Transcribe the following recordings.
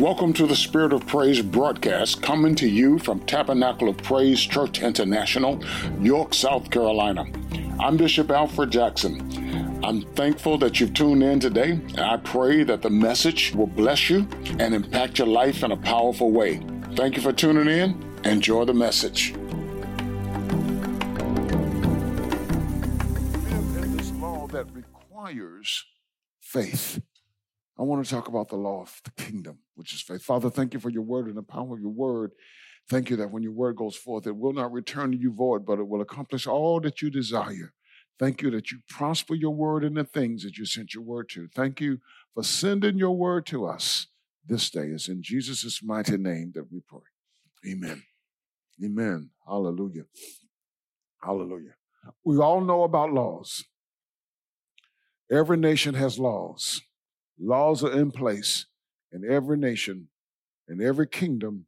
Welcome to the Spirit of Praise broadcast coming to you from Tabernacle of Praise Church International, York, South Carolina. I'm Bishop Alfred Jackson. I'm thankful that you've tuned in today, and I pray that the message will bless you and impact your life in a powerful way. Thank you for tuning in. Enjoy the message. In this law that requires faith. I want to talk about the law of the kingdom, which is faith. Father, thank you for your word and the power of your word. Thank you that when your word goes forth, it will not return to you void, but it will accomplish all that you desire. Thank you that you prosper your word in the things that you sent your word to. Thank you for sending your word to us this day. It's in Jesus' mighty name that we pray. Amen. Amen. Hallelujah. Hallelujah. We all know about laws. Every nation has laws. Laws are in place in every nation, in every kingdom,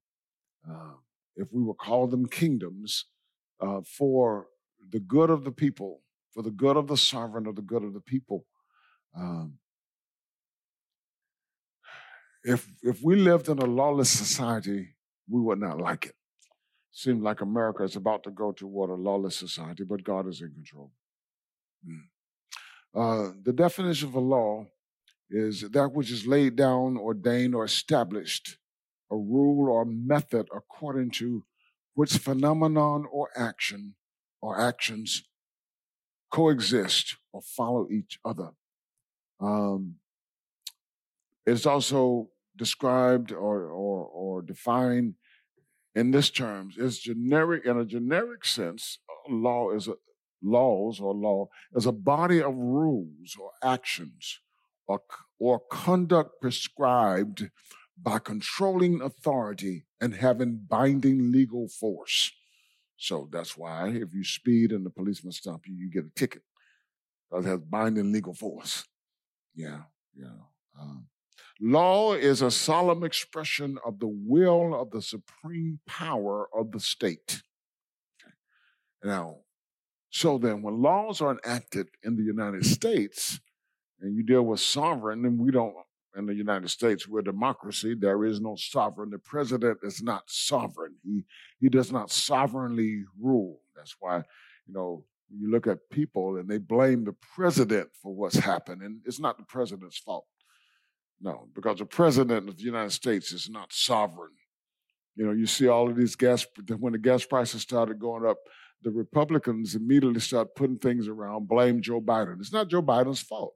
uh, if we will call them kingdoms, uh, for the good of the people, for the good of the sovereign, or the good of the people. Um, if if we lived in a lawless society, we would not like it. Seems like America is about to go toward a lawless society, but God is in control. Mm. Uh, the definition of a law is that which is laid down, ordained, or established, a rule or method according to which phenomenon or action or actions coexist or follow each other. Um, it's also described or, or, or defined in this terms. It's generic in a generic sense. Law is a laws or law is a body of rules or actions or, or conduct prescribed by controlling authority and having binding legal force. So that's why if you speed and the policeman stop you, you get a ticket. It has binding legal force. Yeah, yeah. Um, law is a solemn expression of the will of the supreme power of the state. Okay. Now, so then when laws are enacted in the United States, and you deal with sovereign, and we don't, in the United States, we're a democracy. There is no sovereign. The president is not sovereign. He, he does not sovereignly rule. That's why, you know, you look at people and they blame the president for what's happened, and it's not the president's fault. No, because the president of the United States is not sovereign. You know, you see all of these gas, when the gas prices started going up, the Republicans immediately start putting things around, blame Joe Biden. It's not Joe Biden's fault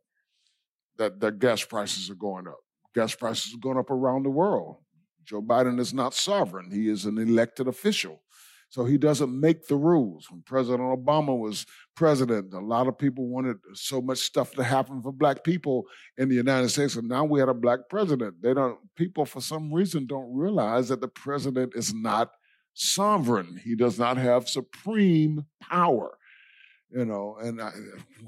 that, gas prices are going up. Gas prices are going up around the world. Joe Biden is not sovereign, he is an elected official. So he doesn't make the rules. When President Obama was president, a lot of people wanted so much stuff to happen for black people in the United States. And now we had a black president. They don't people for some reason don't realize that the president is not sovereign. He does not have supreme power you know, and I,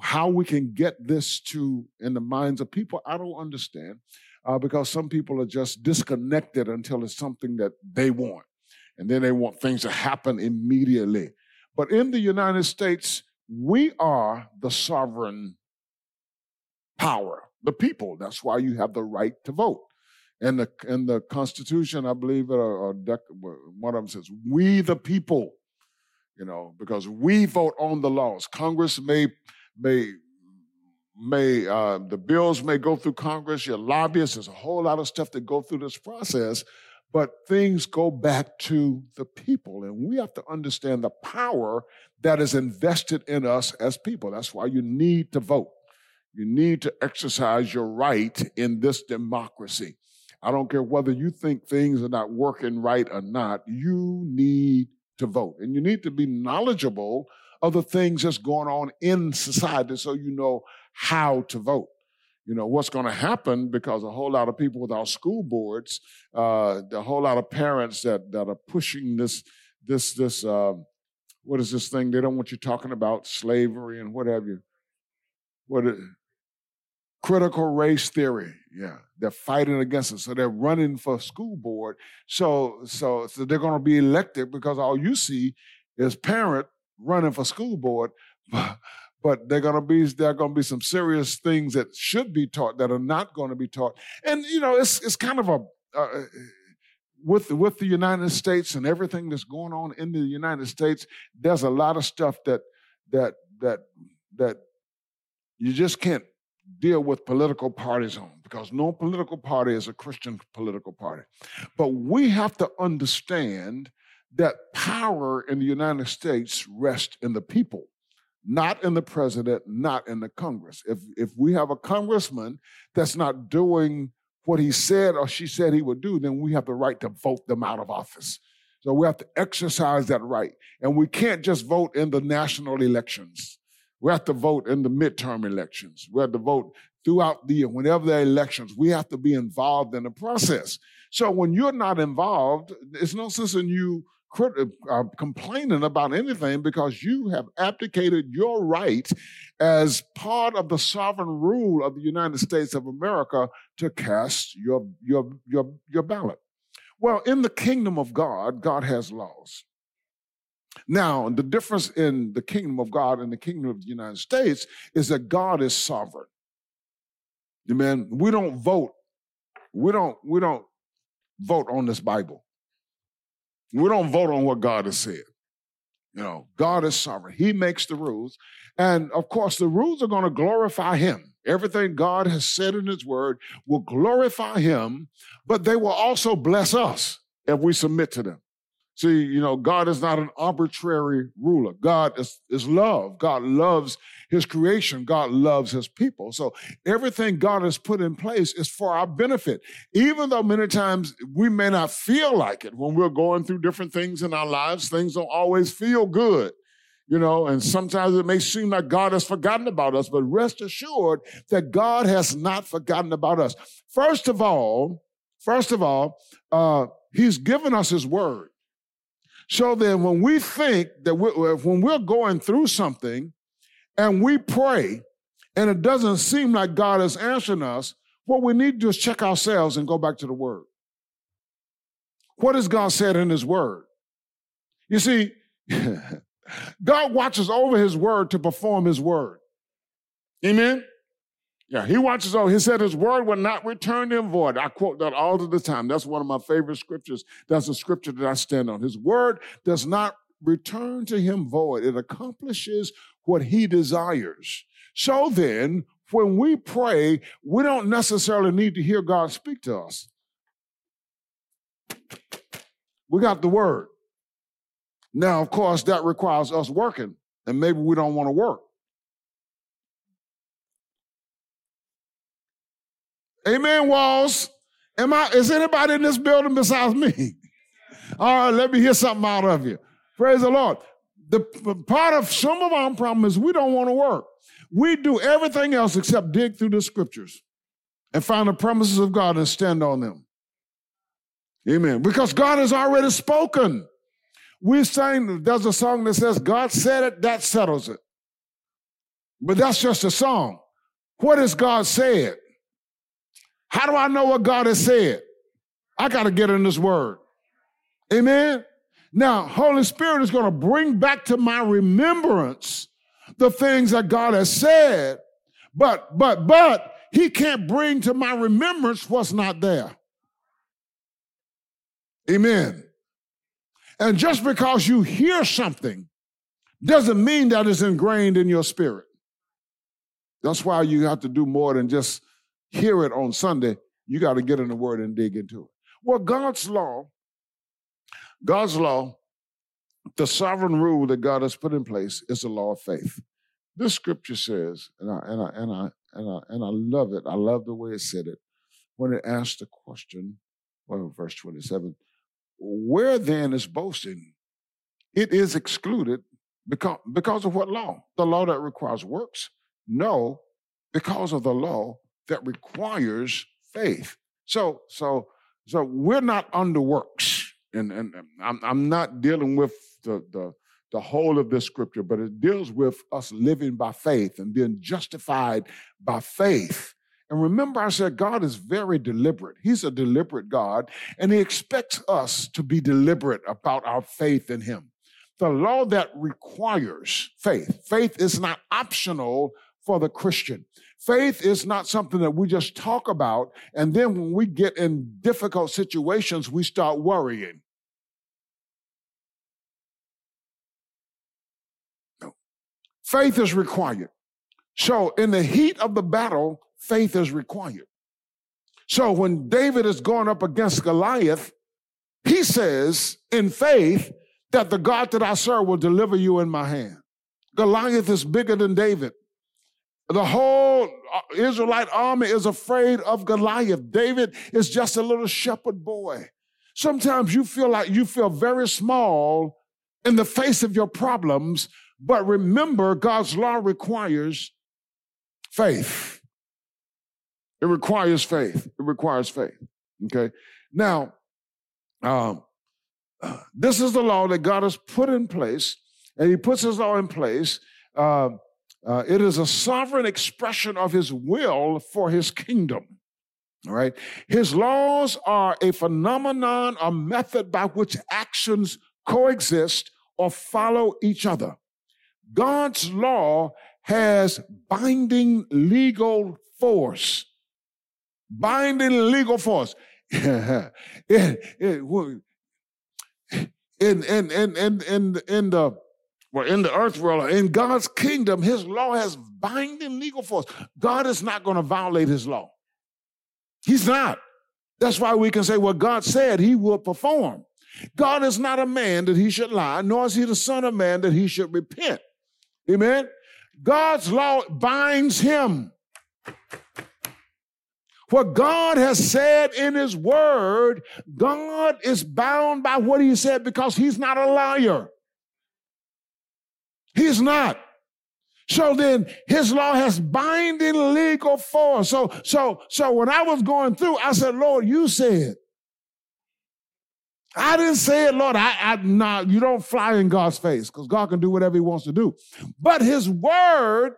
how we can get this to in the minds of people, I don't understand, uh, because some people are just disconnected until it's something that they want, and then they want things to happen immediately. But in the United States, we are the sovereign power, the people. That's why you have the right to vote. And the in the Constitution, I believe, or, or one of them says, "We the people." You know, because we vote on the laws. Congress may may may uh, the bills may go through Congress. Your lobbyists, there's a whole lot of stuff that go through this process, but things go back to the people, and we have to understand the power that is invested in us as people. That's why you need to vote. You need to exercise your right in this democracy. I don't care whether you think things are not working right or not. You need to vote. And you need to be knowledgeable of the things that's going on in society so you know how to vote. You know, what's going to happen because a whole lot of people with our school boards, uh, a whole lot of parents that, that are pushing this, this, this, uh, what is this thing? They don't want you talking about slavery and what have you. What is, critical race theory. Yeah, they're fighting against it. So they're running for school board. So so so they're going to be elected because all you see is parent running for school board. But, they're going to be there are going to be some serious things that should be taught that are not going to be taught. And you know, it's it's kind of a uh, with with the United States and everything that's going on in the United States, there's a lot of stuff that that that that you just can't deal with political parties on because no political party is a Christian political party. But we have to understand that power in the United States rests in the people, not in the president, not in the Congress. If if we have a congressman that's not doing what he said or she said he would do, then we have the right to vote them out of office. So we have to exercise that right. And we can't just vote in the national elections. We have to vote in the midterm elections. We have to vote throughout the year. Whenever there are elections, we have to be involved in the process. So when you're not involved, it's no sense in you crit- uh, complaining about anything because you have abdicated your right as part of the sovereign rule of the United States of America to cast your, your, your, your ballot. Well, in the kingdom of God, God has laws. Now, the difference in the kingdom of God and the kingdom of the United States is that God is sovereign. Amen. We don't vote. We don't, we don't vote on this Bible. We don't vote on what God has said. You know, God is sovereign. He makes the rules. And of course, the rules are going to glorify Him. Everything God has said in His Word will glorify Him, but they will also bless us if we submit to them. See, you know, God is not an arbitrary ruler. God is, is love. God loves his creation. God loves his people. So everything God has put in place is for our benefit. Even though many times we may not feel like it when we're going through different things in our lives, things don't always feel good. You know, and sometimes it may seem like God has forgotten about us, but rest assured that God has not forgotten about us. First of all, first of all, uh, He's given us His word. So then, when we think that we're, when we're going through something and we pray and it doesn't seem like God is answering us, what we need to do is check ourselves and go back to the Word. What has God said in His Word? You see, God watches over His Word to perform His Word. Amen? Yeah, he watches over. He said his word will not return to him void. I quote that all the time. That's one of my favorite scriptures. That's a scripture that I stand on. His word does not return to him void. It accomplishes what he desires. So then, when we pray, we don't necessarily need to hear God speak to us. We got the word. Now, of course, that requires us working, and maybe we don't want to work. Amen, walls. Am I, is anybody in this building besides me? All right, let me hear something out of you. Praise the Lord. The part of some of our problem is we don't want to work. We do everything else except dig through the scriptures and find the promises of God and stand on them. Amen. Because God has already spoken. We sang, there's a song that says, God said it, that settles it. But that's just a song. What has God said? How do I know what God has said? I got to get in this word. Amen. Now, Holy Spirit is going to bring back to my remembrance the things that God has said, but, but, but he can't bring to my remembrance what's not there. Amen. And just because you hear something doesn't mean that it's ingrained in your spirit. That's why you have to do more than just hear it on Sunday, you got to get in the Word and dig into it. Well, God's law, God's law, the sovereign rule that God has put in place is the law of faith. This scripture says, and I and I and I and I and I love it. I love the way it said it when it asked the question, well, verse 27, where then is boasting? It is excluded because, because of what law? The law that requires works? No, because of the law that requires faith. So, so, so we're not under works, and and I'm I'm not dealing with the the the whole of this scripture, but it deals with us living by faith and being justified by faith. And remember, I said God is very deliberate. He's a deliberate God, and He expects us to be deliberate about our faith in Him. The law that requires faith, faith is not optional for the Christian. Faith is not something that we just talk about, and then when we get in difficult situations, we start worrying. No. Faith is required. So, in the heat of the battle, faith is required. So, when David is going up against Goliath, he says in faith that the God that I serve will deliver you in my hand. Goliath is bigger than David. The whole Israelite army is afraid of Goliath. David is just a little shepherd boy. Sometimes you feel like you feel very small in the face of your problems, but remember God's law requires faith. It requires faith. It requires faith. Okay. Now, um, uh, this is the law that God has put in place, and He puts His law in place. Uh, uh, it is a sovereign expression of His will for His kingdom. All right. His laws are a phenomenon, a method by which actions coexist or follow each other. God's law has binding legal force. Binding legal force. in, in, in, in, in, in, in the well, in the earth world, in God's kingdom, his law has binding legal force. God is not going to violate his law. He's not. That's why we can say what God said he will perform. God is not a man that he should lie, nor is he the son of man that he should repent. Amen. God's law binds him. What God has said in his word, God is bound by what he said because he's not a liar. He's not. So then his law has binding legal force. So, so, so when I was going through, I said, Lord, you said. I didn't say it, Lord. I, I nah, you don't fly in God's face because God can do whatever he wants to do. But his word,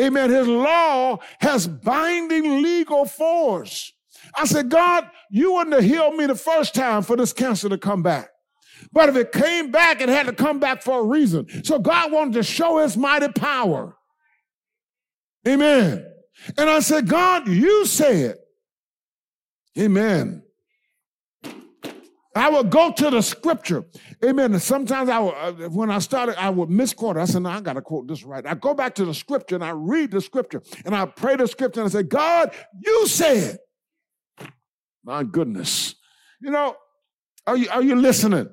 amen, his law has binding legal force. I said, God, you wouldn't have healed me the first time for this cancer to come back. But if it came back, it had to come back for a reason. So God wanted to show his mighty power. Amen. And I said, God, you said. Amen. I would go to the scripture. Amen. And sometimes I would, uh, when I started, I would misquote. I said, no, I got to quote this right. I go back to the scripture and I read the scripture and I pray the scripture and I say, God, you said. My goodness. You know, are you, are you listening?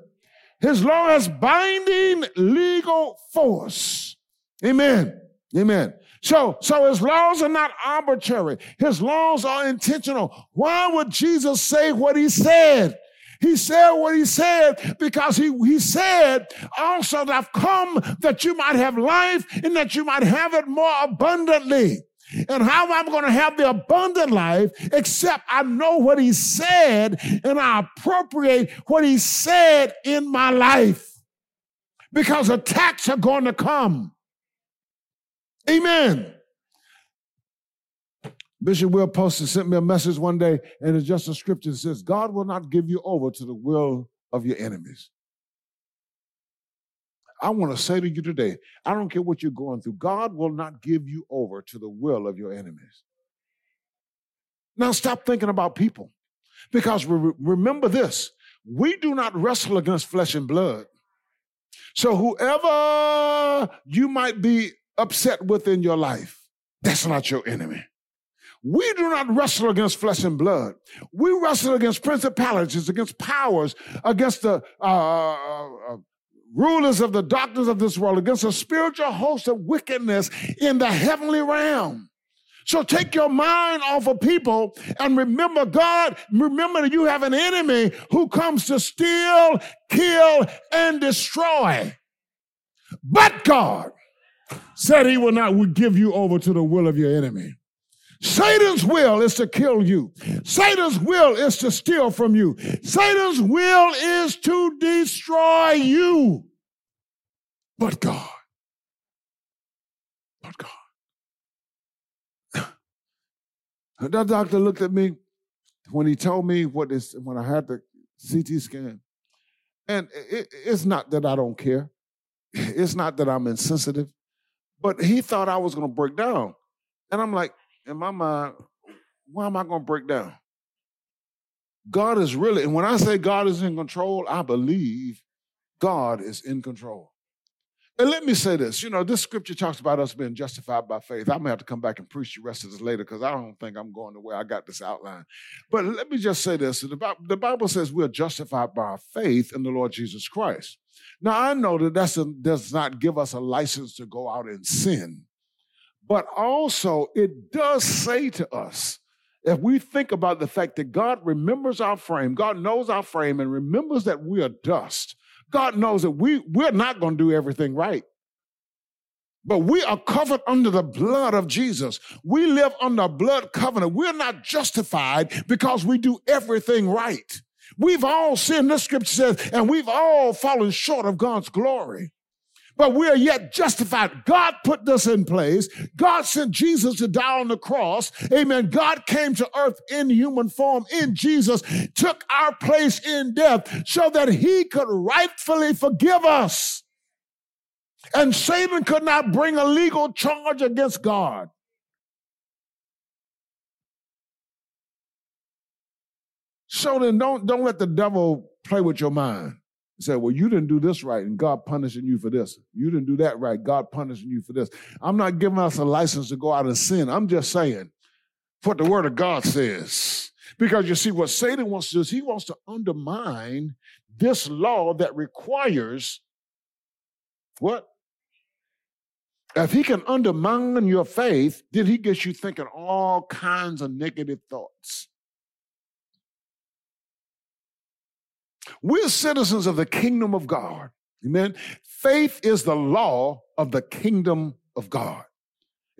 His law has binding legal force. Amen. Amen. So, so his laws are not arbitrary. His laws are intentional. Why would Jesus say what he said? He said what he said because he, he said also that I've come that you might have life and that you might have it more abundantly. And how I'm going to have the abundant life except I know what he said and I appropriate what he said in my life? Because attacks are going to come. Amen. Bishop Will Poston sent me a message one day, and it's just a scripture that says, God will not give you over to the will of your enemies. I want to say to you today, I don't care what you're going through, God will not give you over to the will of your enemies. Now stop thinking about people because re- remember this we do not wrestle against flesh and blood. So whoever you might be upset with in your life, that's not your enemy. We do not wrestle against flesh and blood. We wrestle against principalities, against powers, against the uh, uh, uh rulers of the darkness of this world, against a spiritual host of wickedness in the heavenly realm. So take your mind off of people and remember God. Remember that you have an enemy who comes to steal, kill, and destroy. But God said he will not give you over to the will of your enemy. Satan's will is to kill you. Satan's will is to steal from you. Satan's will is to destroy you. But God. But God. that doctor looked at me when he told me what this, when I had the CT scan. And it, it's not that I don't care. It's not that I'm insensitive. But he thought I was going to break down. And I'm like, in my mind, why am I going to break down? God is really, and when I say God is in control, I believe God is in control. And let me say this you know, this scripture talks about us being justified by faith. I'm to have to come back and preach the rest of this later because I don't think I'm going the way I got this outline. But let me just say this the Bible says we're justified by our faith in the Lord Jesus Christ. Now, I know that that does not give us a license to go out and sin, but also it does say to us, if we think about the fact that God remembers our frame, God knows our frame and remembers that we are dust, God knows that we, we're not going to do everything right. But we are covered under the blood of Jesus. We live under blood covenant. We're not justified because we do everything right. We've all sinned, the scripture says, and we've all fallen short of God's glory. But we are yet justified. God put this in place. God sent Jesus to die on the cross. Amen. God came to earth in human form in Jesus, took our place in death so that he could rightfully forgive us. And Satan could not bring a legal charge against God. So then don't, don't let the devil play with your mind. Say, well, you didn't do this right, and God punishing you for this. You didn't do that right, God punishing you for this. I'm not giving us a license to go out and sin. I'm just saying what the word of God says. Because you see, what Satan wants to do is he wants to undermine this law that requires what? If he can undermine your faith, then he gets you thinking all kinds of negative thoughts. We're citizens of the kingdom of God. Amen. Faith is the law of the kingdom of God.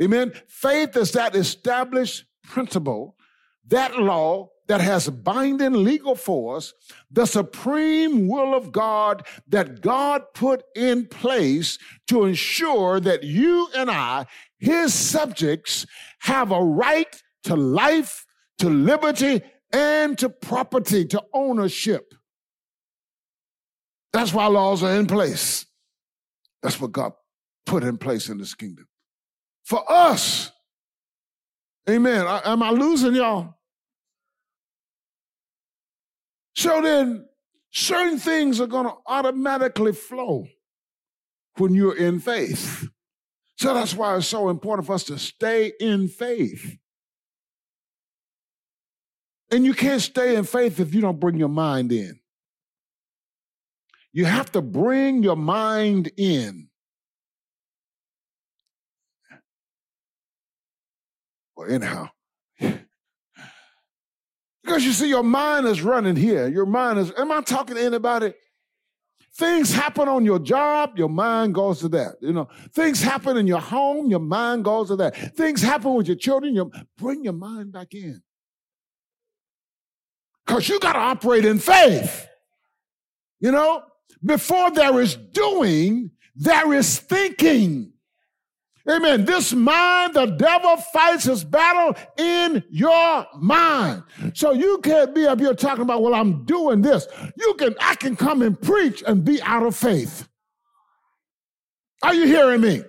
Amen. Faith is that established principle, that law that has binding legal force, the supreme will of God that God put in place to ensure that you and I, his subjects, have a right to life, to liberty, and to property, to ownership. That's why laws are in place. That's what God put in place in this kingdom. For us, amen. Am I losing y'all? So then, certain things are going to automatically flow when you're in faith. So that's why it's so important for us to stay in faith. And you can't stay in faith if you don't bring your mind in. You have to bring your mind in. Well, anyhow, because you see, your mind is running here. Your mind is, am I talking to anybody? Things happen on your job, your mind goes to that. You know, things happen in your home, your mind goes to that. Things happen with your children, you bring your mind back in. Because you got to operate in faith. You know, before there is doing, there is thinking. Amen. This mind, the devil fights his battle in your mind. So you can't be up here talking about, well, I'm doing this. You can, I can come and preach and be out of faith. Are you hearing me?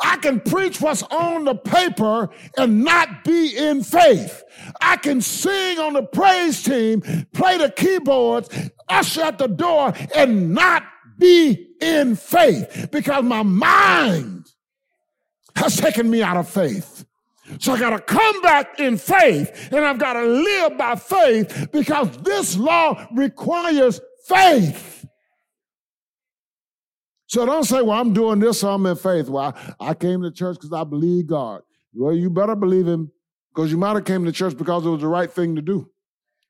I can preach what's on the paper and not be in faith. I can sing on the praise team, play the keyboards, usher at the door, and not be in faith because my mind has taken me out of faith. So I got to come back in faith and I've got to live by faith because this law requires faith. So don't say, well, I'm doing this, so I'm in faith. Well, I, I came to church because I believe God. Well, you better believe him because you might have came to church because it was the right thing to do.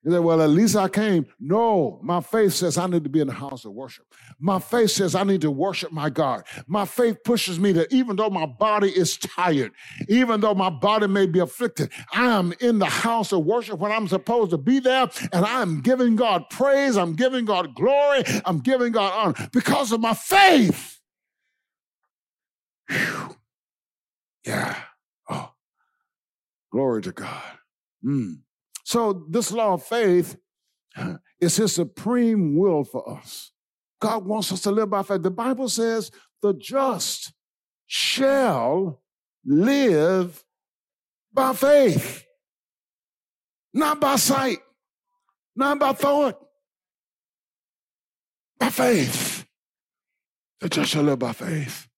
You say, well, at least I came. No, my faith says I need to be in the house of worship. My faith says I need to worship my God. My faith pushes me to, even though my body is tired, even though my body may be afflicted, I am in the house of worship when I'm supposed to be there, and I'm giving God praise, I'm giving God glory, I'm giving God honor because of my faith. Whew. Yeah. Oh, glory to God. Mm. So, this law of faith is his supreme will for us. God wants us to live by faith. The Bible says, the just shall live By faith. Not by sight. Not by thought. By faith. The just shall live by faith.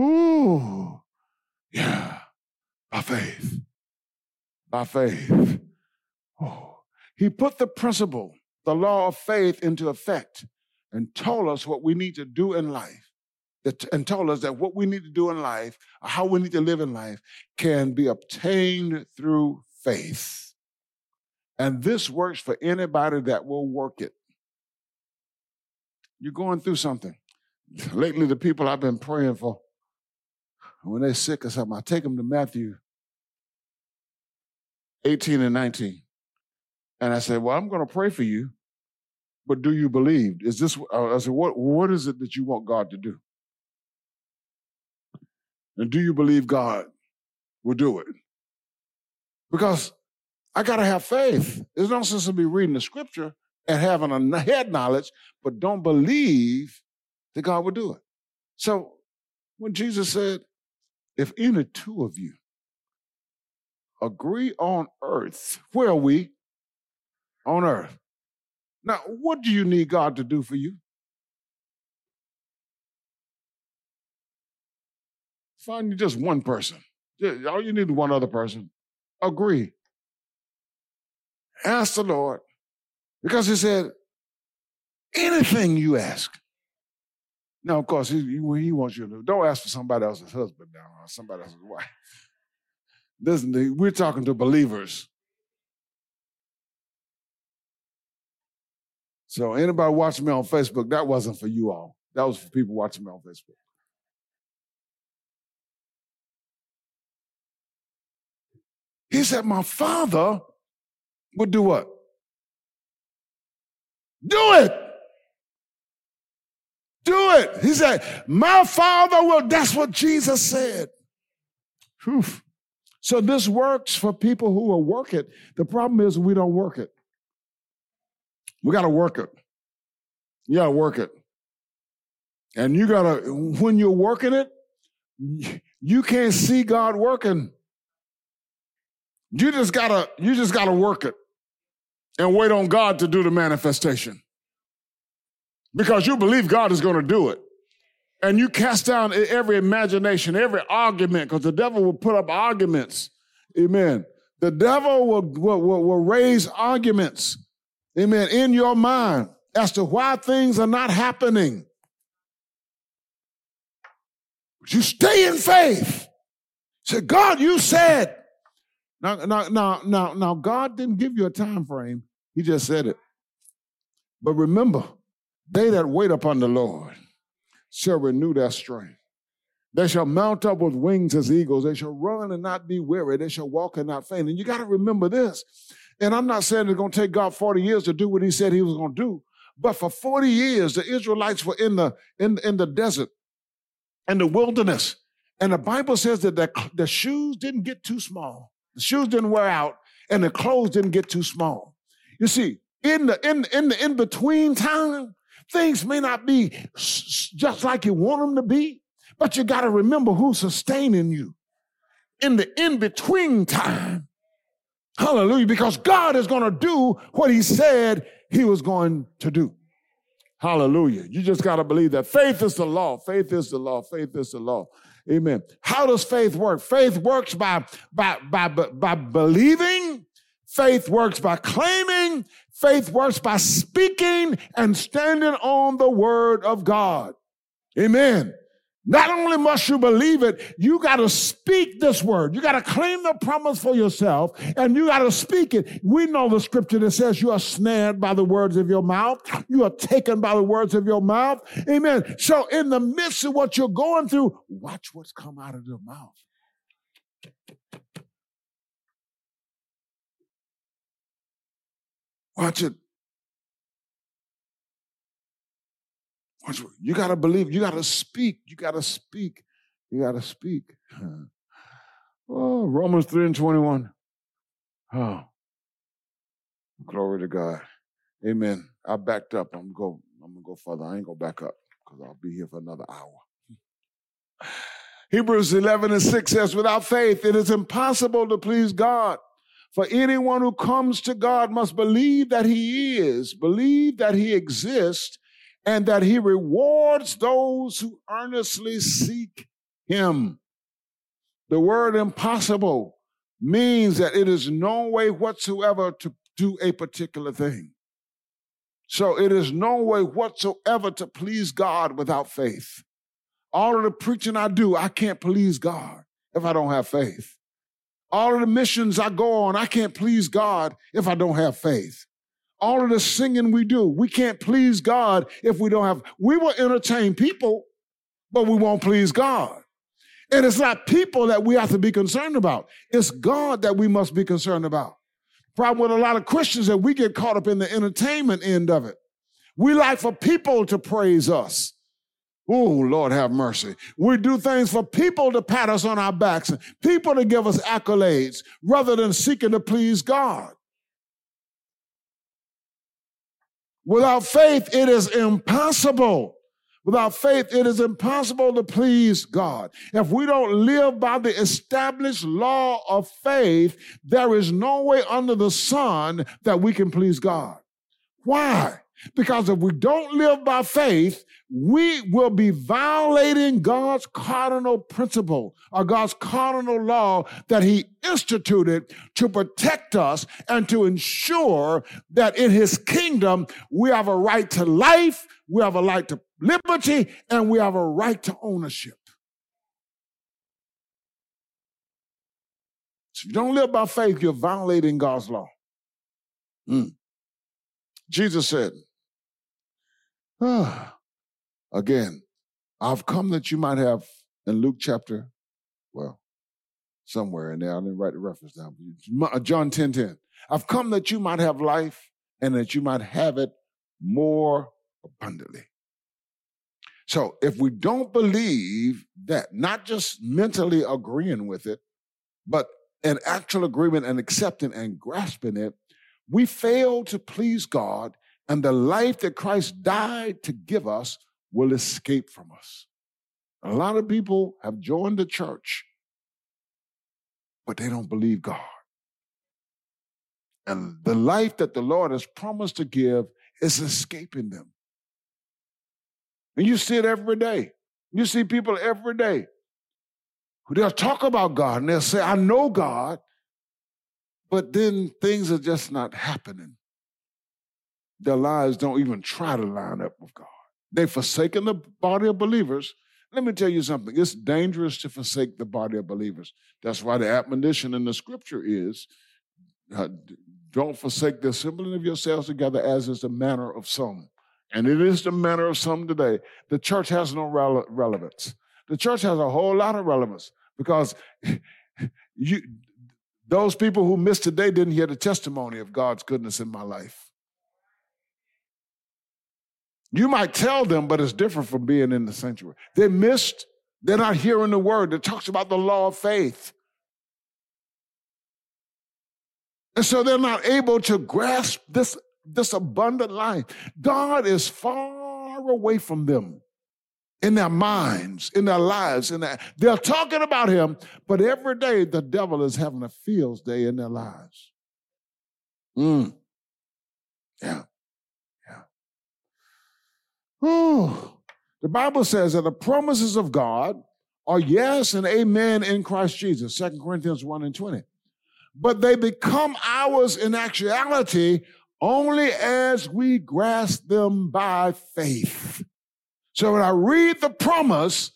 Ooh. Yeah. By faith. By faith. Oh. He put the principle, the law of faith, into effect and told us what we need to do in life. And told us that what we need to do in life, how we need to live in life, can be obtained through faith. And this works for anybody that will work it. You're going through something. Lately, the people I've been praying for, when they're sick or something, I take them to Matthew 18 and 19. And I said, Well, I'm going to pray for you, but do you believe? Is this, I said, what, what is it that you want God to do? And do you believe God will do it? Because I got to have faith. There's no sense in me reading the scripture and having a head knowledge, but don't believe that God will do it. So when Jesus said, if any two of you agree on earth, where are we? On earth. Now, what do you need God to do for you? Find just one person. All you need is one other person. Agree. Ask the Lord. Because he said, anything you ask. Now, of course, he, he wants you to don't ask for somebody else's husband now or somebody else's wife. Listen, we're talking to believers. So anybody watching me on Facebook, that wasn't for you all. That was for people watching me on Facebook. He said, My father would do what? Do it. Do it. He said, My father will. That's what Jesus said. Whew. So this works for people who will work it. The problem is we don't work it. We got to work it. You got to work it. And you got to, when you're working it, you can't see God working. You just gotta, you just gotta work it and wait on God to do the manifestation. Because you believe God is gonna do it. And you cast down every imagination, every argument, because the devil will put up arguments. Amen. The devil will, will, will, will raise arguments, amen, in your mind as to why things are not happening. You stay in faith. Say, God, you said. Now, now, now, now, now, God didn't give you a time frame. He just said it. But remember, they that wait upon the Lord shall renew their strength. They shall mount up with wings as eagles. They shall run and not be weary. They shall walk and not faint. And you got to remember this. And I'm not saying it's going to take God 40 years to do what he said he was going to do. But for 40 years, the Israelites were in the, in, in the desert and the wilderness. And the Bible says that the, the shoes didn't get too small. The shoes didn't wear out and the clothes didn't get too small. You see, in the in, in the in between time, things may not be just like you want them to be, but you got to remember who's sustaining you in the in between time. Hallelujah, because God is going to do what he said he was going to do. Hallelujah. You just got to believe that faith is the law. Faith is the law. Faith is the law. Amen. How does faith work? Faith works by, by, by, by believing. Faith works by claiming. Faith works by speaking and standing on the word of God. Amen. Not only must you believe it, you got to speak this word. You got to claim the promise for yourself and you got to speak it. We know the scripture that says you are snared by the words of your mouth. You are taken by the words of your mouth. Amen. So in the midst of what you're going through, watch what's come out of your mouth. Watch it. You got to believe. You got to speak. You got to speak. You got to speak. Oh, Romans 3 and 21. Oh, glory to God. Amen. I backed up. I'm go. I'm gonna go further. I ain't gonna back up because I'll be here for another hour. Hebrews 11 and 6 says, without faith, it is impossible to please God. For anyone who comes to God must believe that he is, believe that he exists, and that he rewards those who earnestly seek him. The word impossible means that it is no way whatsoever to do a particular thing. So it is no way whatsoever to please God without faith. All of the preaching I do, I can't please God if I don't have faith. All of the missions I go on, I can't please God if I don't have faith. All of the singing we do, we can't please God if we don't have, we will entertain people, but we won't please God. And it's not people that we have to be concerned about. It's God that we must be concerned about. Problem with a lot of Christians that we get caught up in the entertainment end of it. We like for people to praise us. Oh, Lord have mercy. We do things for people to pat us on our backs, and people to give us accolades, rather than seeking to please God. Without faith, it is impossible. Without faith, it is impossible to please God. If we don't live by the established law of faith, there is no way under the sun that we can please God. Why? Because if we don't live by faith, we will be violating God's cardinal principle or God's cardinal law that He instituted to protect us and to ensure that in His kingdom we have a right to life, we have a right to liberty, and we have a right to ownership. So if you don't live by faith, you're violating God's law. Mm. Jesus said, Again, I've come that you might have in Luke chapter, well, somewhere in there, I didn't write the reference down. John 10 10. I've come that you might have life and that you might have it more abundantly. So if we don't believe that, not just mentally agreeing with it, but an actual agreement and accepting and grasping it, we fail to please God and the life that Christ died to give us will escape from us. A lot of people have joined the church, but they don't believe God. And the life that the Lord has promised to give is escaping them. And you see it every day. You see people every day who they'll talk about God and they'll say, I know God, but then things are just not happening. Their lives don't even try to line up with God. They've forsaken the body of believers. Let me tell you something. It's dangerous to forsake the body of believers. That's why the admonition in the scripture is uh, don't forsake the assembling of yourselves together as is the manner of some. And it is the manner of some today. The church has no rele- relevance. The church has a whole lot of relevance because you, those people who missed today didn't hear the testimony of God's goodness in my life. You might tell them, but it's different from being in the sanctuary. They missed, they're not hearing the word that talks about the law of faith. And so they're not able to grasp this, this abundant life. God is far away from them in their minds, in their lives. In their, they're talking about him, but every day the devil is having a fields day in their lives. Mm. Yeah. The Bible says that the promises of God are yes and amen in Christ Jesus, 2 Corinthians 1 and 20. But they become ours in actuality only as we grasp them by faith. So when I read the promise,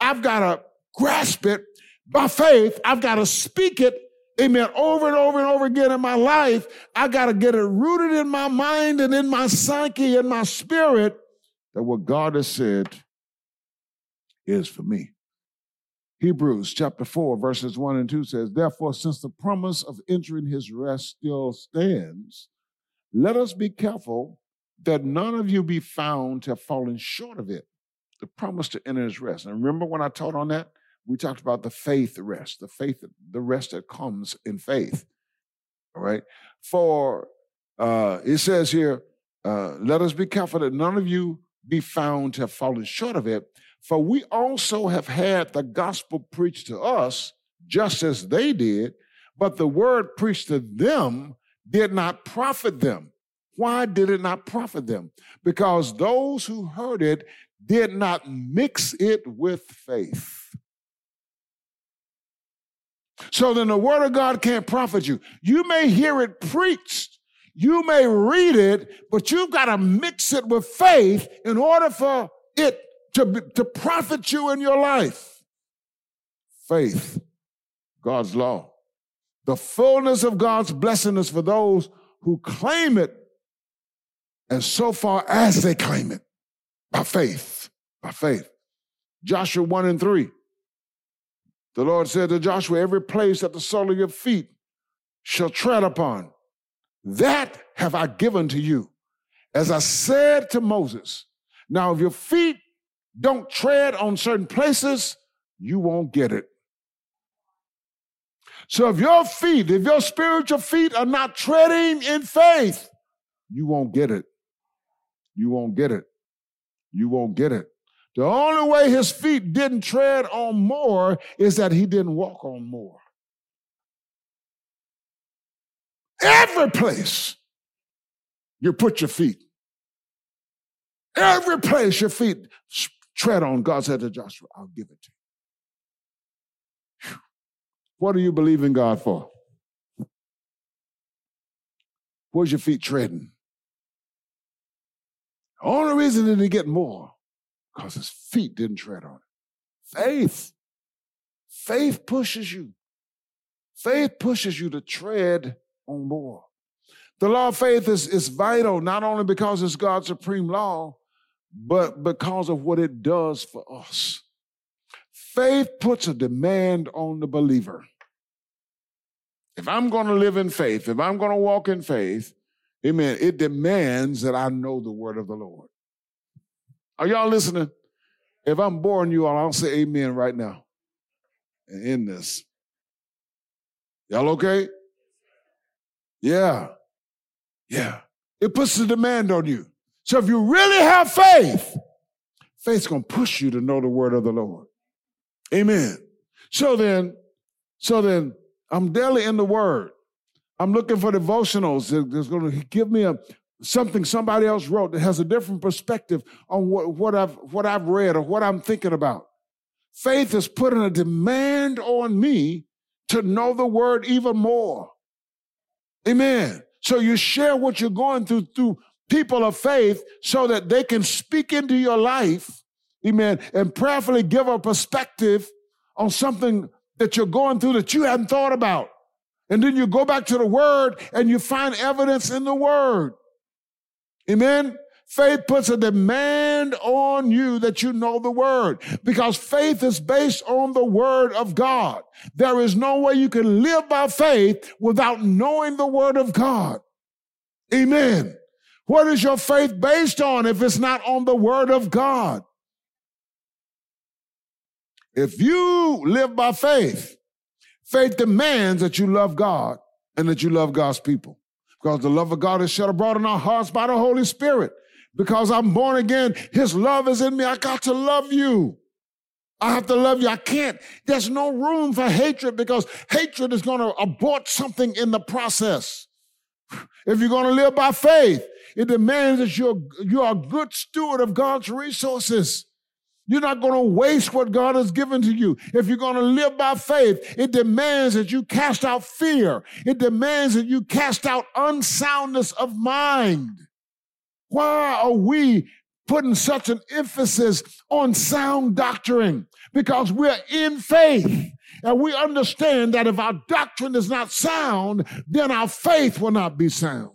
I've got to grasp it by faith. I've got to speak it, amen, over and over and over again in my life. I got to get it rooted in my mind and in my psyche and my spirit that what God has said is for me. Hebrews chapter 4, verses 1 and 2 says, Therefore, since the promise of entering his rest still stands, let us be careful that none of you be found to have fallen short of it, the promise to enter his rest. And remember when I taught on that? We talked about the faith rest, the faith, the rest that comes in faith. All right. For uh, it says here, uh, let us be careful that none of you be found to have fallen short of it. For we also have had the gospel preached to us, just as they did, but the word preached to them did not profit them. Why did it not profit them? Because those who heard it did not mix it with faith. So then the word of God can't profit you. You may hear it preached, you may read it, but you've got to mix it with faith in order for it to, to profit you in your life. Faith, God's law. The fullness of God's blessing is for those who claim it and so far as they claim it by faith, by faith. Joshua 1 and 3. The Lord said to Joshua, Every place that the sole of your feet shall tread upon, that have I given to you. As I said to Moses, now if your feet don't tread on certain places, you won't get it. So if your feet, if your spiritual feet are not treading in faith, you won't get it. You won't get it. You won't get it. The only way his feet didn't tread on more is that he didn't walk on more. Every place you put your feet, every place your feet tread on, God said to Joshua, I'll give it to you. What do you believe in God for? Where's your feet treading? The only reason that he get more, because his feet didn't tread on it. Faith. Faith pushes you. Faith pushes you to tread on board. The law of faith is, is vital, not only because it's God's supreme law, but because of what it does for us. Faith puts a demand on the believer. If I'm going to live in faith, if I'm going to walk in faith, Amen. It demands that I know the word of the Lord. Are y'all listening? If I'm boring you all, I'll say amen right now and end this. Y'all okay? Yeah. Yeah. It puts a demand on you. So if you really have faith, faith's going to push you to know the word of the Lord. Amen. So then, so then, I'm daily in the word. I'm looking for devotionals that's going to give me a something somebody else wrote that has a different perspective on what, what I've what I've read or what I'm thinking about. Faith is putting a demand on me to know the word even more. Amen. So you share what you're going through through people of faith so that they can speak into your life, amen, and prayerfully give a perspective on something that you're going through that you hadn't thought about. And then you go back to the word and you find evidence in the word. Amen. Faith puts a demand on you that you know the word because faith is based on the word of God. There is no way you can live by faith without knowing the word of God. Amen. What is your faith based on if it's not on the word of God? If you live by faith, Faith demands that you love God and that you love God's people. Because the love of God is shed abroad in our hearts by the Holy Spirit. Because I'm born again, His love is in me. I got to love you. I have to love you. I can't. There's no room for hatred because hatred is going to abort something in the process. If you're going to live by faith, it demands that you're, you're a good steward of God's resources. You're not going to waste what God has given to you. If you're going to live by faith, it demands that you cast out fear. It demands that you cast out unsoundness of mind. Why are we putting such an emphasis on sound doctrine? Because we're in faith. And we understand that if our doctrine is not sound, then our faith will not be sound.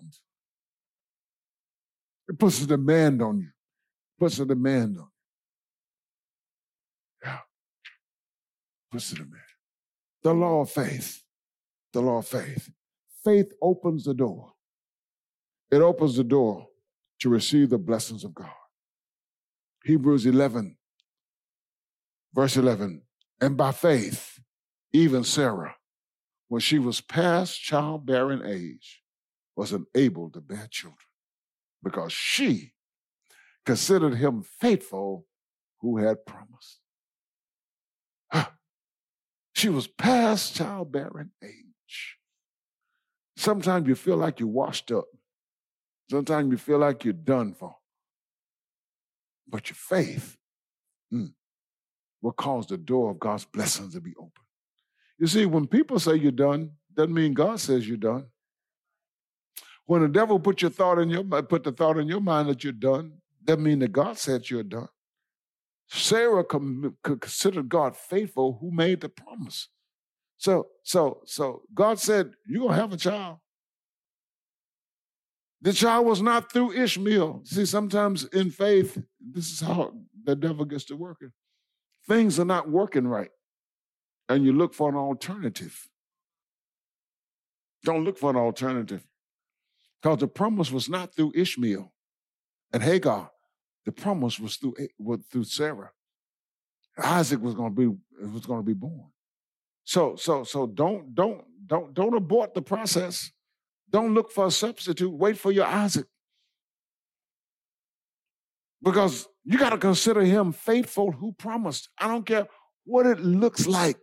It puts a demand on you. It puts a demand on Listen to me. The law of faith. The law of faith. Faith opens the door. It opens the door to receive the blessings of God. Hebrews 11, verse 11. And by faith, even Sarah, when she was past childbearing age, was unable to bear children because she considered him faithful who had promised. She was past childbearing age. Sometimes you feel like you're washed up. Sometimes you feel like you're done for. But your faith mm, will cause the door of God's blessings to be open. You see, when people say you're done, doesn't mean God says you're done. When the devil put your thought in your put the thought in your mind that you're done, doesn't mean that God said you're done. Sarah considered God faithful who made the promise. So, so, so God said, You're gonna have a child. The child was not through Ishmael. See, sometimes in faith, this is how the devil gets to working. Things are not working right, and you look for an alternative. Don't look for an alternative. Because the promise was not through Ishmael and Hagar. The promise was through, was through Sarah. Isaac was going to be was going to be born. So so so don't don't don't don't abort the process. Don't look for a substitute. Wait for your Isaac. Because you got to consider him faithful who promised. I don't care what it looks like.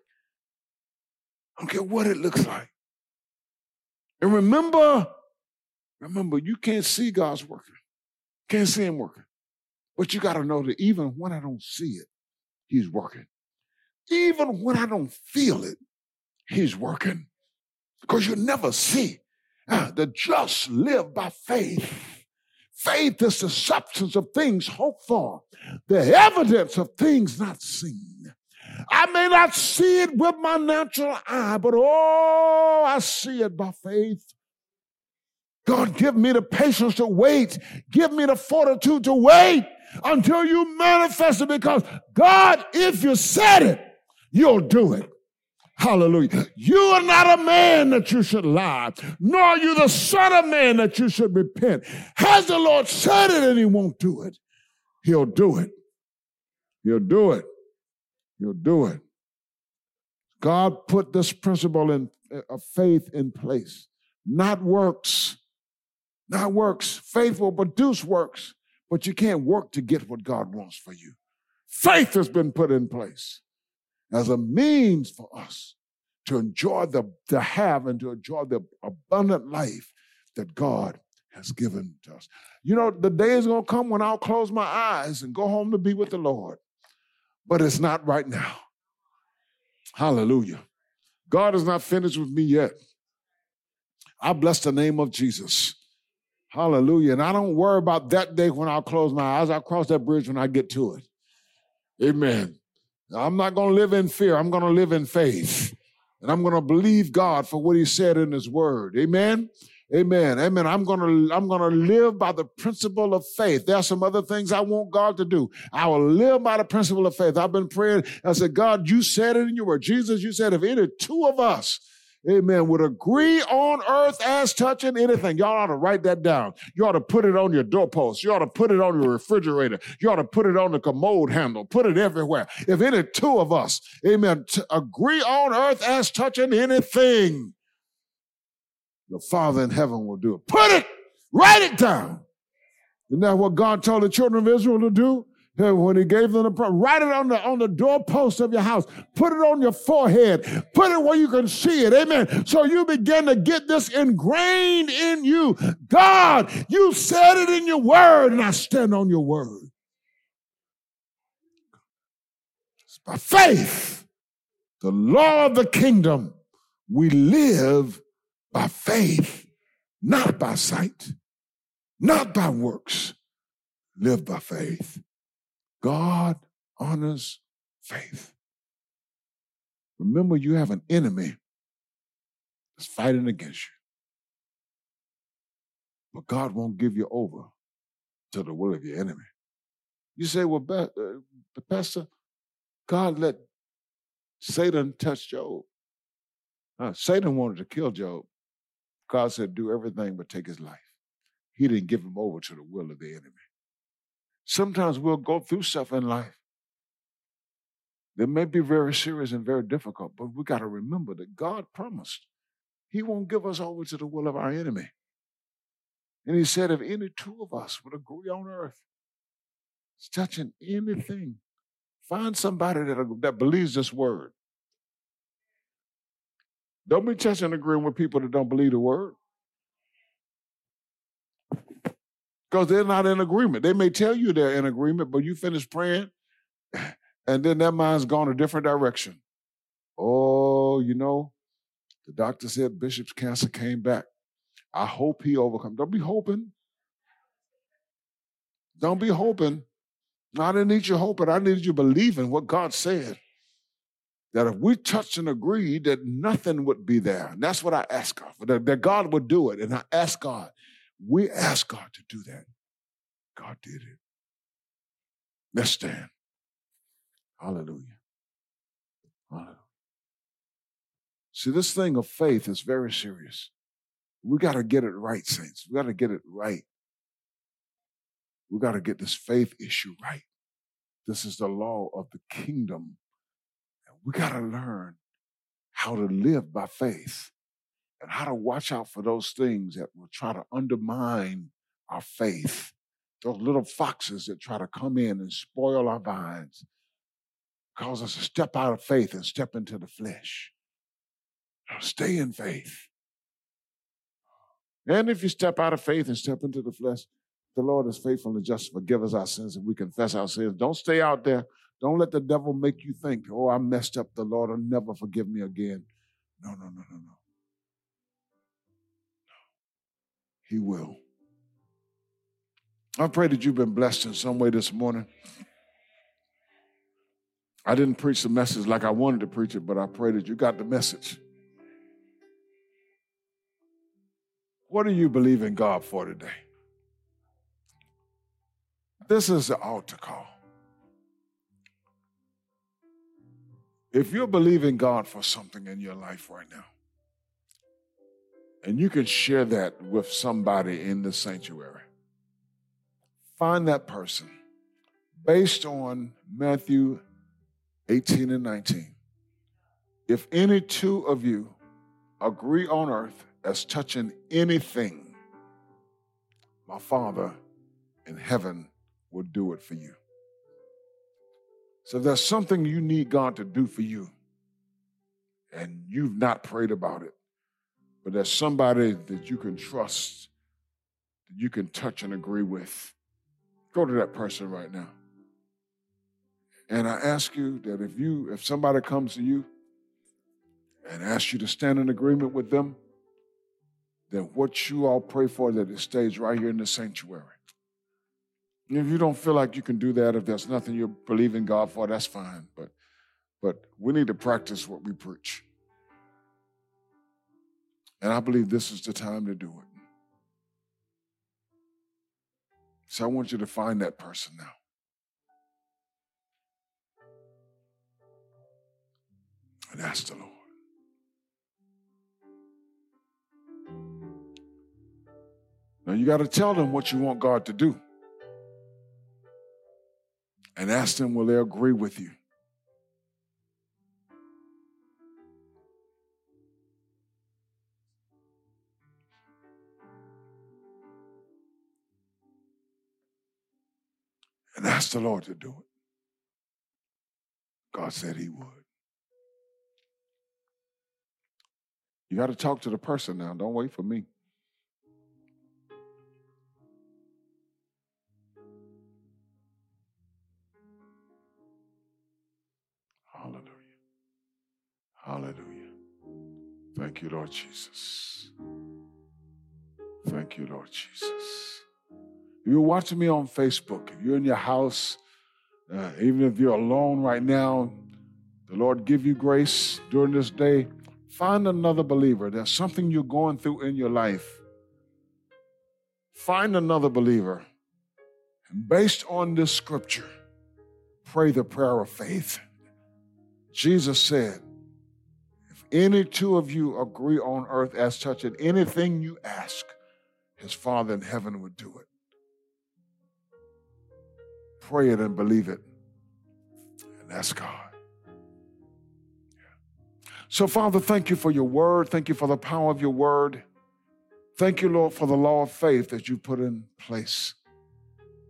I don't care what it looks like. And remember, remember, you can't see God's working. Can't see him working. But you got to know that even when I don't see it, he's working. Even when I don't feel it, he's working. Because you never see. The just live by faith. Faith is the substance of things hoped for, the evidence of things not seen. I may not see it with my natural eye, but oh, I see it by faith. God, give me the patience to wait. Give me the fortitude to wait until you manifest it because God, if you said it, you'll do it. Hallelujah. You are not a man that you should lie, nor are you the son of man that you should repent. Has the Lord said it and he won't do it? He'll do it. He'll do it. He'll do it. God put this principle in, uh, of faith in place, not works. Not works. Faith will produce works, but you can't work to get what God wants for you. Faith has been put in place as a means for us to enjoy the, to have and to enjoy the abundant life that God has given to us. You know, the day is going to come when I'll close my eyes and go home to be with the Lord, but it's not right now. Hallelujah. God is not finished with me yet. I bless the name of Jesus. Hallelujah. And I don't worry about that day when I'll close my eyes. I'll cross that bridge when I get to it. Amen. I'm not going to live in fear. I'm going to live in faith. And I'm going to believe God for what he said in his word. Amen. Amen. Amen. I'm going to I'm going to live by the principle of faith. There are some other things I want God to do. I will live by the principle of faith. I've been praying. I said, God, you said it in your word. Jesus, you said if any two of us amen, would agree on earth as touching anything. Y'all ought to write that down. You ought to put it on your doorpost. You ought to put it on your refrigerator. You ought to put it on the commode handle. Put it everywhere. If any two of us, amen, agree on earth as touching anything, the Father in heaven will do it. Put it, write it down. Isn't that what God told the children of Israel to do? When he gave them the promise. Write it on the on the doorpost of your house. Put it on your forehead. Put it where you can see it. Amen. So you begin to get this ingrained in you. God, you said it in your word, and I stand on your word. It's by faith, the law of the kingdom. We live by faith, not by sight, not by works. Live by faith. God honors faith. Remember, you have an enemy that's fighting against you. But God won't give you over to the will of your enemy. You say, well, uh, pastor, God let Satan touch Job. Uh, Satan wanted to kill Job. God said, do everything but take his life. He didn't give him over to the will of the enemy. Sometimes we'll go through stuff in life that may be very serious and very difficult, but we got to remember that God promised He won't give us over to the will of our enemy. And He said, if any two of us would agree on earth, touching anything Find somebody that, that believes this word. Don't be touching agreeing with people that don't believe the word. Because they're not in agreement. They may tell you they're in agreement, but you finish praying, and then their mind's gone a different direction. Oh, you know, the doctor said Bishop's cancer came back. I hope he overcomes. Don't be hoping. Don't be hoping. I didn't need you hoping. I needed you believing what God said. That if we touched and agreed, that nothing would be there. And that's what I ask of. that, that God would do it. And I ask God, we ask God to do that. God did it. Let's stand. Hallelujah. Hallelujah. See, this thing of faith is very serious. We got to get it right, saints. We got to get it right. We got to get this faith issue right. This is the law of the kingdom. We got to learn how to live by faith and how to watch out for those things that will try to undermine our faith. Those little foxes that try to come in and spoil our vines, cause us to step out of faith and step into the flesh. Stay in faith. And if you step out of faith and step into the flesh, the Lord is faithful and just to forgive us our sins and we confess our sins. Don't stay out there. Don't let the devil make you think, oh, I messed up. The Lord will never forgive me again. No, no, no, no, no. He will. I pray that you've been blessed in some way this morning. I didn't preach the message like I wanted to preach it, but I pray that you got the message. What do you believe in God for today? This is the altar call. If you're believing God for something in your life right now, and you can share that with somebody in the sanctuary, find that person based on Matthew 18 and 19. If any two of you agree on earth as touching anything, my Father in heaven will do it for you. So there's something you need God to do for you, and you've not prayed about it, but there's somebody that you can trust, that you can touch and agree with, go to that person right now. And I ask you that if you, if somebody comes to you and asks you to stand in agreement with them, then what you all pray for that it stays right here in the sanctuary. If you don't feel like you can do that, if there's nothing you believe in God for, that's fine. But but we need to practice what we preach. And I believe this is the time to do it. So I want you to find that person now. And ask the Lord. Now you got to tell them what you want God to do. And ask them, will they agree with you? And ask the Lord to do it. God said he would. You got to talk to the person now. Don't wait for me. Hallelujah. Hallelujah. Thank you, Lord Jesus. Thank you, Lord Jesus. You're watching me on Facebook, if you're in your house, uh, even if you're alone right now, the Lord give you grace during this day. Find another believer. There's something you're going through in your life. Find another believer. And based on this scripture, pray the prayer of faith. Jesus said, If any two of you agree on earth as touching anything you ask, his Father in heaven would do it. Pray it and believe it. And that's God. So, Father, thank you for your word. Thank you for the power of your word. Thank you, Lord, for the law of faith that you put in place,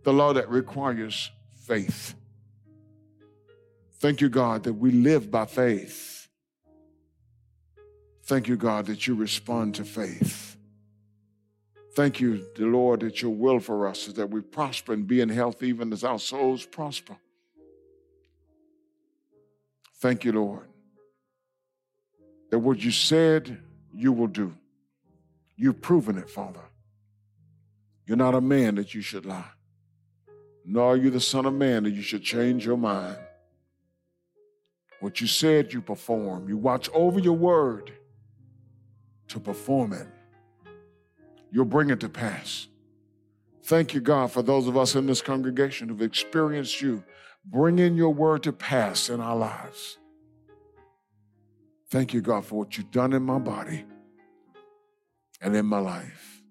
the law that requires faith. Thank you, God, that we live by faith. Thank you, God, that you respond to faith. Thank you, the Lord, that your will for us is that we prosper and be in health even as our souls prosper. Thank you, Lord, that what you said you will do. You've proven it, Father. You're not a man that you should lie, nor are you the Son of Man that you should change your mind. What you said, you perform. You watch over your word to perform it. You'll bring it to pass. Thank you, God, for those of us in this congregation who've experienced you bringing your word to pass in our lives. Thank you, God, for what you've done in my body and in my life.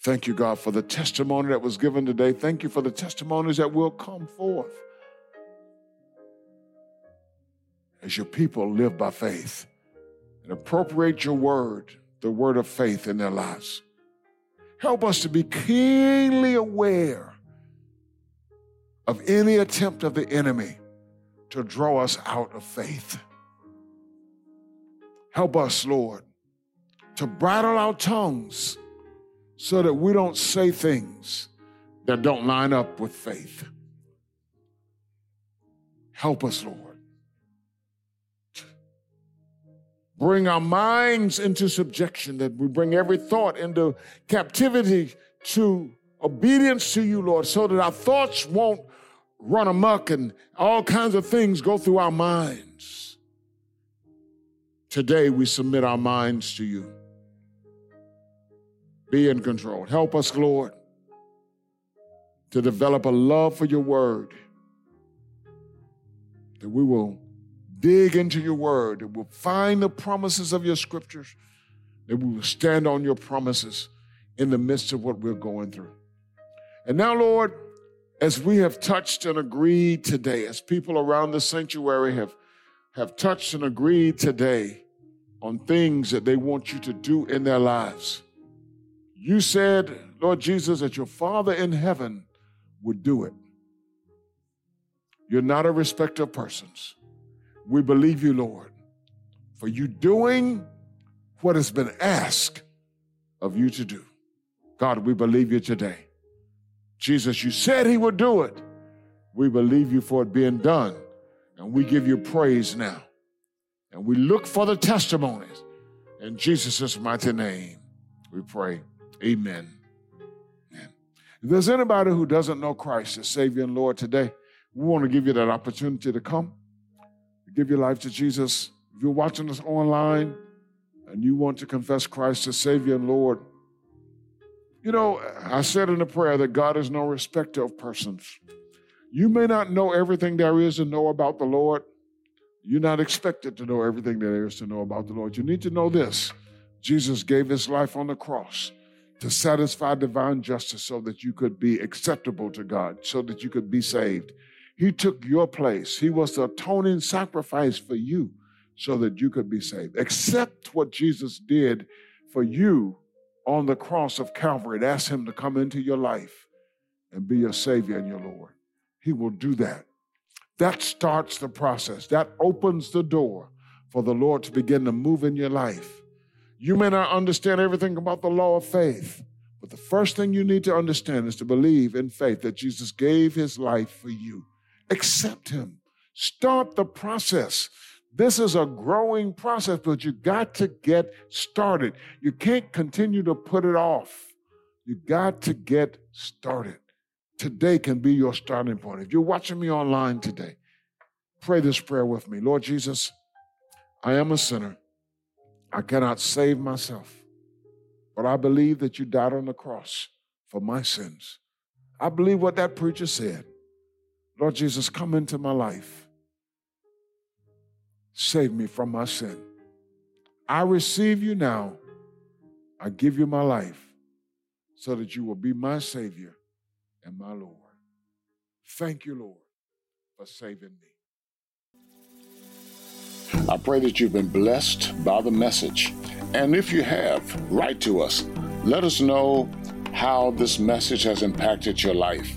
Thank you, God, for the testimony that was given today. Thank you for the testimonies that will come forth as your people live by faith and appropriate your word, the word of faith in their lives. Help us to be keenly aware of any attempt of the enemy to draw us out of faith. Help us, Lord, to bridle our tongues so that we don't say things that don't line up with faith. Help us, Lord. Bring our minds into subjection, that we bring every thought into captivity to obedience to you, Lord, so that our thoughts won't run amok and all kinds of things go through our minds. Today, we submit our minds to you. Be in control. Help us, Lord, to develop a love for your word, that we will dig into your word, that we'll find the promises of your scriptures, that we will stand on your promises in the midst of what we're going through. And now, Lord, as we have touched and agreed today, as people around the sanctuary have, have touched and agreed today, on things that they want you to do in their lives. You said, Lord Jesus, that your Father in heaven would do it. You're not a respecter of persons. We believe you, Lord, for you doing what has been asked of you to do. God, we believe you today. Jesus, you said he would do it. We believe you for it being done, and we give you praise now. And we look for the testimonies. In Jesus' mighty name, we pray. Amen. Amen. If there's anybody who doesn't know Christ as Savior and Lord today, we want to give you that opportunity to come, give your life to Jesus. If you're watching us online and you want to confess Christ as Savior and Lord, you know, I said in the prayer that God is no respecter of persons. You may not know everything there is to know about the Lord, you're not expected to know everything there is to know about the Lord. You need to know this Jesus gave his life on the cross to satisfy divine justice so that you could be acceptable to God, so that you could be saved. He took your place. He was the atoning sacrifice for you so that you could be saved. Accept what Jesus did for you on the cross of Calvary and ask Him to come into your life and be your Savior and your Lord. He will do that. That starts the process. That opens the door for the Lord to begin to move in your life. You may not understand everything about the law of faith, but the first thing you need to understand is to believe in faith that Jesus gave his life for you. Accept him. Start the process. This is a growing process, but you got to get started. You can't continue to put it off. You got to get started today can be your starting point. If you're watching me online today, pray this prayer with me. Lord Jesus, I am a sinner. I cannot save myself, but I believe that you died on the cross for my sins. I believe what that preacher said. Lord Jesus, come into my life. Save me from my sin. I receive you now. I give you my life so that you will be my Savior and my Lord. Thank you, Lord, for saving me. I pray that you've been blessed by the message. And if you have, write to us. Let us know how this message has impacted your life.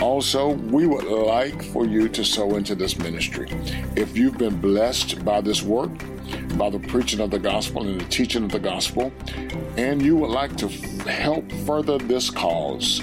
Also, we would like for you to sow into this ministry. If you've been blessed by this work, by the preaching of the gospel and the teaching of the gospel, and you would like to f- help further this cause,